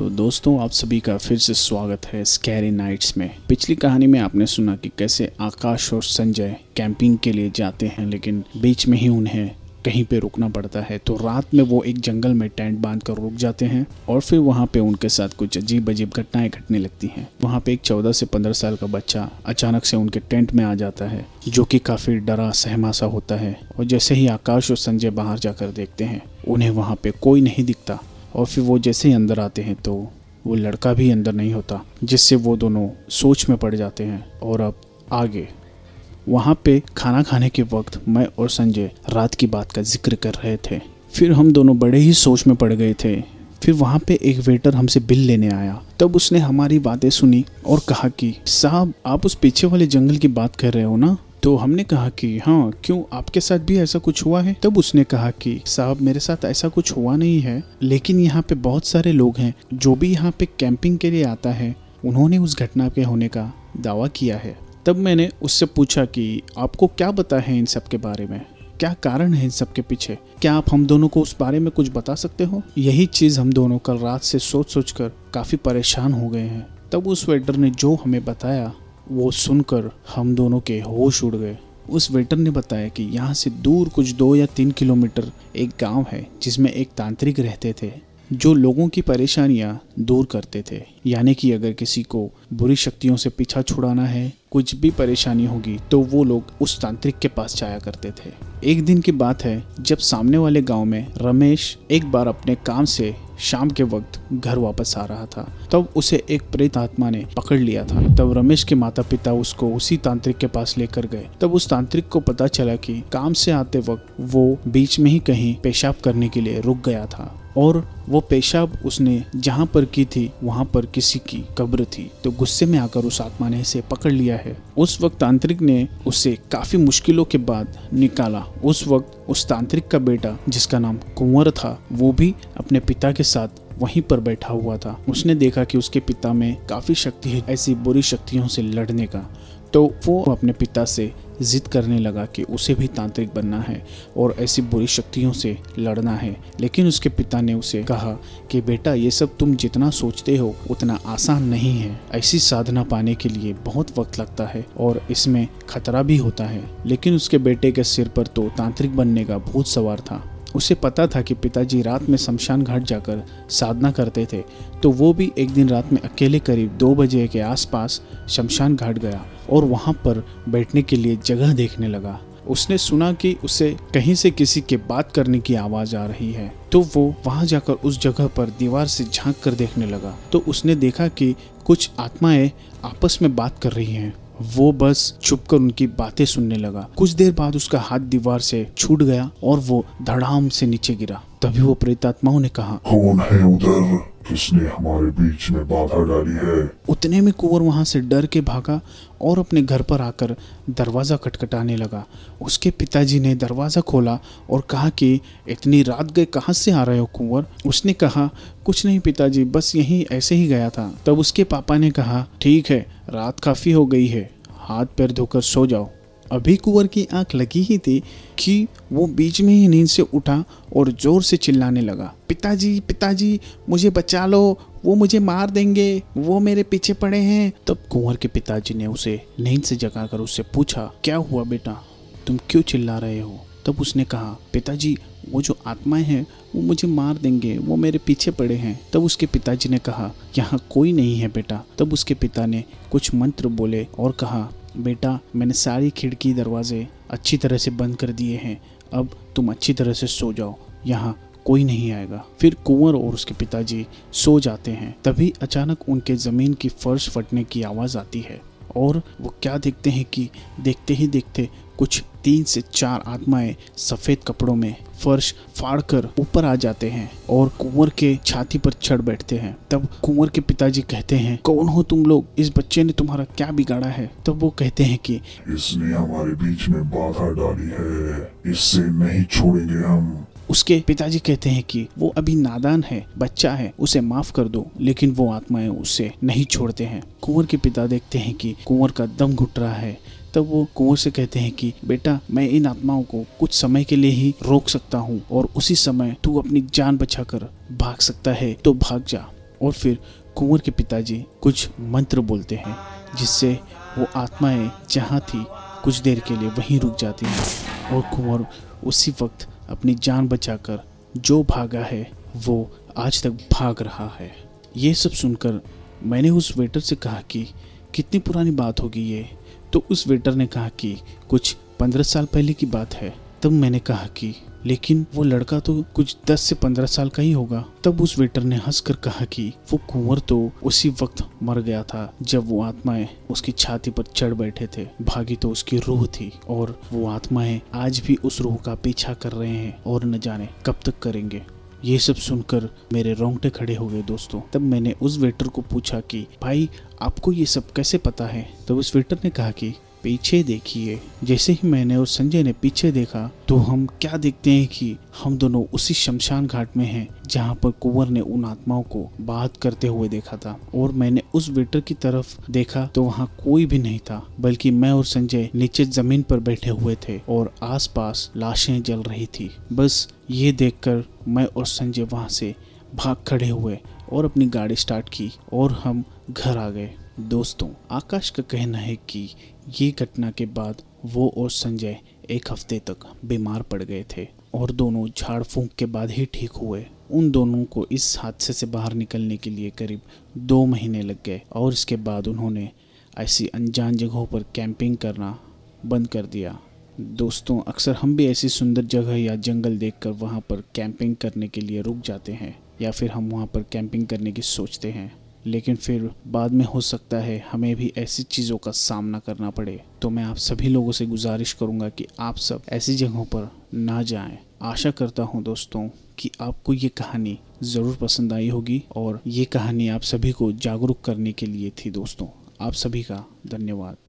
तो दोस्तों, आप सभी का फिर से स्वागत है स्कैरी नाइट्स में। पिछली कहानी में आपने सुना कि कैसे आकाश और संजय कैंपिंग के लिए जाते हैं, लेकिन बीच में ही उन्हें कहीं पे रुकना पड़ता है। तो रात में वो एक जंगल में टेंट बाँध कर रुक जाते हैं और फिर वहाँ पे उनके साथ कुछ अजीब अजीब घटनाएँ घटने लगती हैं। वहाँ पे एक चौदह से पंद्रह साल का बच्चा अचानक से उनके टेंट में आ जाता है, जो कि काफ़ी डरा सहमा सा होता है और जैसे ही आकाश और संजय बाहर जाकर देखते हैं, उन्हें वहाँ पे कोई नहीं दिखता। और फिर वो जैसे ही अंदर आते हैं तो वो लड़का भी अंदर नहीं होता, जिससे वो दोनों सोच में पड़ जाते हैं। और अब आगे, वहाँ पे खाना खाने के वक्त मैं और संजय रात की बात का ज़िक्र कर रहे थे। फिर हम दोनों बड़े ही सोच में पड़ गए थे। फिर वहाँ पे एक वेटर हमसे बिल लेने आया। तब उसने हमारी बातें सुनी और कहा कि, साहब, आप उस पीछे वाले जंगल की बात कर रहे हो ना? तो हमने कहा कि हाँ क्यों आपके साथ भी ऐसा कुछ हुआ है? तब उसने कहा कि, साहब, मेरे साथ ऐसा कुछ हुआ नहीं है, लेकिन यहाँ पे बहुत सारे लोग हैं जो भी यहाँ पे कैंपिंग के लिए आता है, उन्होंने उस घटना के होने का दावा किया है। तब मैंने उससे पूछा कि, आपको क्या पता है इन सब के बारे में? क्या कारण है इन सब के पीछे? क्या आप हम दोनों को उस बारे में कुछ बता सकते हो? यही चीज़ हम दोनों कल रात से सोच सोच कर काफ़ी परेशान हो गए हैं। तब उस वेटर ने जो हमें बताया वो सुनकर हम दोनों के होश उड़ गए। उस वेटर ने बताया कि यहाँ से दूर कुछ दो या तीन किलोमीटर एक गाँव है जिसमें एक तांत्रिक रहते थे। जो लोगों की परेशानियाँ दूर करते थे। यानी कि अगर किसी को बुरी शक्तियों से पीछा छुड़ाना है, कुछ भी परेशानी होगी तो वो लोग उस तांत्रिक के पास जाया करते थे। एक दिन की बात है, जब सामने वाले गाँव में रमेश एक बार अपने काम से शाम के वक्त घर वापस आ रहा था। तब उसे एक प्रेत आत्मा ने पकड़ लिया था। तब रमेश के माता पिता उसको उसी तांत्रिक के पास लेकर गए। तब उस तांत्रिक को पता चला कि काम से आते वक्त वो बीच में ही कहीं पेशाब करने के लिए रुक गया था। और वो पेशाब उसने जहाँ पर की थी, वहाँ पर किसी की कब्र थी। तो गुस्से में आकर उस आत्मा ने इसे पकड़ लिया है। उस वक्त तांत्रिक ने उसे काफ़ी मुश्किलों के बाद निकाला। उस वक्त उस तांत्रिक का बेटा, जिसका नाम कुंवर था, वो भी अपने पिता के साथ वहीं पर बैठा हुआ था। उसने देखा कि उसके पिता में काफ़ी शक्ति है, ऐसी बुरी शक्तियों से लड़ने का। तो वो अपने पिता से जिद करने लगा कि उसे भी तांत्रिक बनना है और ऐसी बुरी शक्तियों से लड़ना है। लेकिन उसके पिता ने उसे कहा कि, बेटा, ये सब तुम जितना सोचते हो, उतना आसान नहीं है। ऐसी साधना पाने के लिए बहुत वक्त लगता है और इसमें खतरा भी होता है। लेकिन उसके बेटे के सिर पर तो तांत्रिक बनने का भूत सवार था। उसे पता था कि पिताजी रात में शमशान घाट जाकर साधना करते थे तो वो भी एक दिन रात में अकेले करीब दो बजे के आसपास शमशान घाट गया और वहाँ पर बैठने के लिए जगह देखने लगा। उसने सुना कि उसे कहीं से किसी के बात करने की आवाज़ आ रही है तो वो वहाँ जाकर उस जगह पर दीवार से झाँक कर देखने लगा। तो उसने देखा कि कुछ आत्माएँ आपस में बात कर रही हैं। वो बस छुप कर उनकी बातें सुनने लगा। कुछ देर बाद उसका हाथ दीवार से छूट गया और वो धड़ाम से नीचे गिरा। तभी वो प्रेतात्माओं ने कहा, कौन है उधर? किसने हमारे बीच में बाधा डाली है? उतने में कुंवर वहाँ से डर के भागा और अपने घर पर आकर दरवाज़ा खटखटाने लगा। उसके पिताजी ने दरवाज़ा खोला और कहा कि, इतनी रात गए कहाँ से आ रहे हो कुंवर? उसने कहा, कुछ नहीं पिताजी, बस यहीं ऐसे ही गया था। तब उसके पापा ने कहा, ठीक है, रात काफ़ी हो गई है। हाथ पैर धोकर सो जाओ। अभी कुंवर की आँख लगी ही थी कि वो बीच में ही नींद से उठा और ज़ोर से चिल्लाने लगा, पिताजी पिताजी, मुझे बचा लो, वो मुझे मार देंगे, वो मेरे पीछे पड़े हैं। तब कुंवर के पिताजी ने उसे नींद से जगाकर उससे पूछा, क्या हुआ बेटा? तुम क्यों चिल्ला रहे हो? तब उसने कहा, पिताजी, वो जो आत्माएँ हैं, वो मुझे मार देंगे, वो मेरे पीछे पड़े हैं। तब उसके पिताजी ने कहा, यहाँ कोई नहीं है बेटा। तब उसके पिता ने कुछ मंत्र बोले और कहा बेटा, मैंने सारी खिड़की दरवाजे अच्छी तरह से बंद कर दिए हैं। अब तुम अच्छी तरह से सो जाओ। यहाँ कोई नहीं आएगा। फिर कुंवर और उसके पिताजी सो जाते हैं। तभी अचानक उनके ज़मीन की फर्श फटने की आवाज़ आती है। और वो क्या देखते हैं कि देखते ही देखते कुछ तीन से चार आत्माएँ सफ़ेद कपड़ों में फर्श फाड़कर ऊपर आ जाते हैं और कुंवर के छाती पर चढ़ बैठते हैं। तब कुंवर के पिताजी कहते हैं, कौन हो तुम लोग? इस बच्चे ने तुम्हारा क्या बिगाड़ा है? तब वो कहते हैं कि, इसने हमारे बीच में बाधा डाली है। इससे नहीं छोड़ेंगे हम। उसके पिताजी कहते हैं कि वो अभी नादान है, बच्चा है, उसे माफ़ कर दो, लेकिन वो आत्माएँ उसे नहीं छोड़ते हैं। कुंवर के पिता देखते हैं कि कुंवर का दम घुट रहा है। तब वो कुंवर से कहते हैं कि, बेटा, मैं इन आत्माओं को कुछ समय के लिए ही रोक सकता हूँ, और उसी समय तू अपनी जान बचाकर भाग सकता है तो भाग जा। और फिर कुंवर के पिताजी कुछ मंत्र बोलते हैं, जिससे वो आत्माएँ जहाँ थी, कुछ देर के लिए वहीं रुक जाती हैं। और कुंवर उसी वक्त अपनी जान बचाकर जो भागा है, वो आज तक भाग रहा है। ये सब सुनकर मैंने उस वेटर से कहा कि, कितनी पुरानी बात होगी ये? तो उस वेटर ने कहा कि, कुछ पंद्रह साल पहले की बात है। तब मैंने कहा कि, लेकिन वो लड़का तो कुछ दस से पंद्रह साल का ही होगा। तब उस वेटर ने हंसकर कहा कि, वो कुंवर तो उसी वक्त मर गया था जब वो आत्माएँ उसकी छाती पर चढ़ बैठे थे। भागी तो उसकी रूह थी और वो आत्माएँ आज भी उस रूह का पीछा कर रहे हैं और न जाने कब तक करेंगे। ये सब सुनकर मेरे रोंगटे खड़े हो गए दोस्तों। तब मैंने उस वेटर को पूछा कि, भाई, आपको ये सब कैसे पता है? तब उस वेटर ने कहा कि पीछे देखिए। जैसे ही मैंने और संजय ने पीछे देखा तो हम क्या देखते हैं कि हम दोनों उसी शमशान घाट में हैं, जहाँ पर कुंवर ने उन आत्माओं को बात करते हुए देखा था। और मैंने उस वेटर की तरफ़ देखा तो वहाँ कोई भी नहीं था, बल्कि मैं और संजय नीचे ज़मीन पर बैठे हुए थे और आसपास लाशें जल रही थी। बस ये देखकर मैं और संजय वहाँ से भाग खड़े हुए और अपनी गाड़ी स्टार्ट की और हम घर आ गए। दोस्तों, आकाश का कहना है कि ये घटना के बाद वो और संजय एक हफ़्ते तक बीमार पड़ गए थे और दोनों झाड़ फूंक के बाद ही ठीक हुए। उन दोनों को इस हादसे से बाहर निकलने के लिए करीब दो महीने लग गए और इसके बाद उन्होंने ऐसी अनजान जगहों पर कैंपिंग करना बंद कर दिया। दोस्तों, अक्सर हम भी ऐसी सुंदर जगह या जंगल देखकर वहाँ पर कैंपिंग करने के लिए रुक जाते हैं या फिर हम वहाँ पर कैंपिंग करने की सोचते हैं। लेकिन फिर बाद में हो सकता है हमें भी ऐसी चीज़ों का सामना करना पड़े। तो मैं आप सभी लोगों से गुजारिश करूँगा कि आप सब ऐसी जगहों पर ना जाएँ। आशा करता हूँ दोस्तों कि आपको ये कहानी ज़रूर पसंद आई होगी और ये कहानी आप सभी को जागरूक करने के लिए थी दोस्तों। आप सभी का धन्यवाद।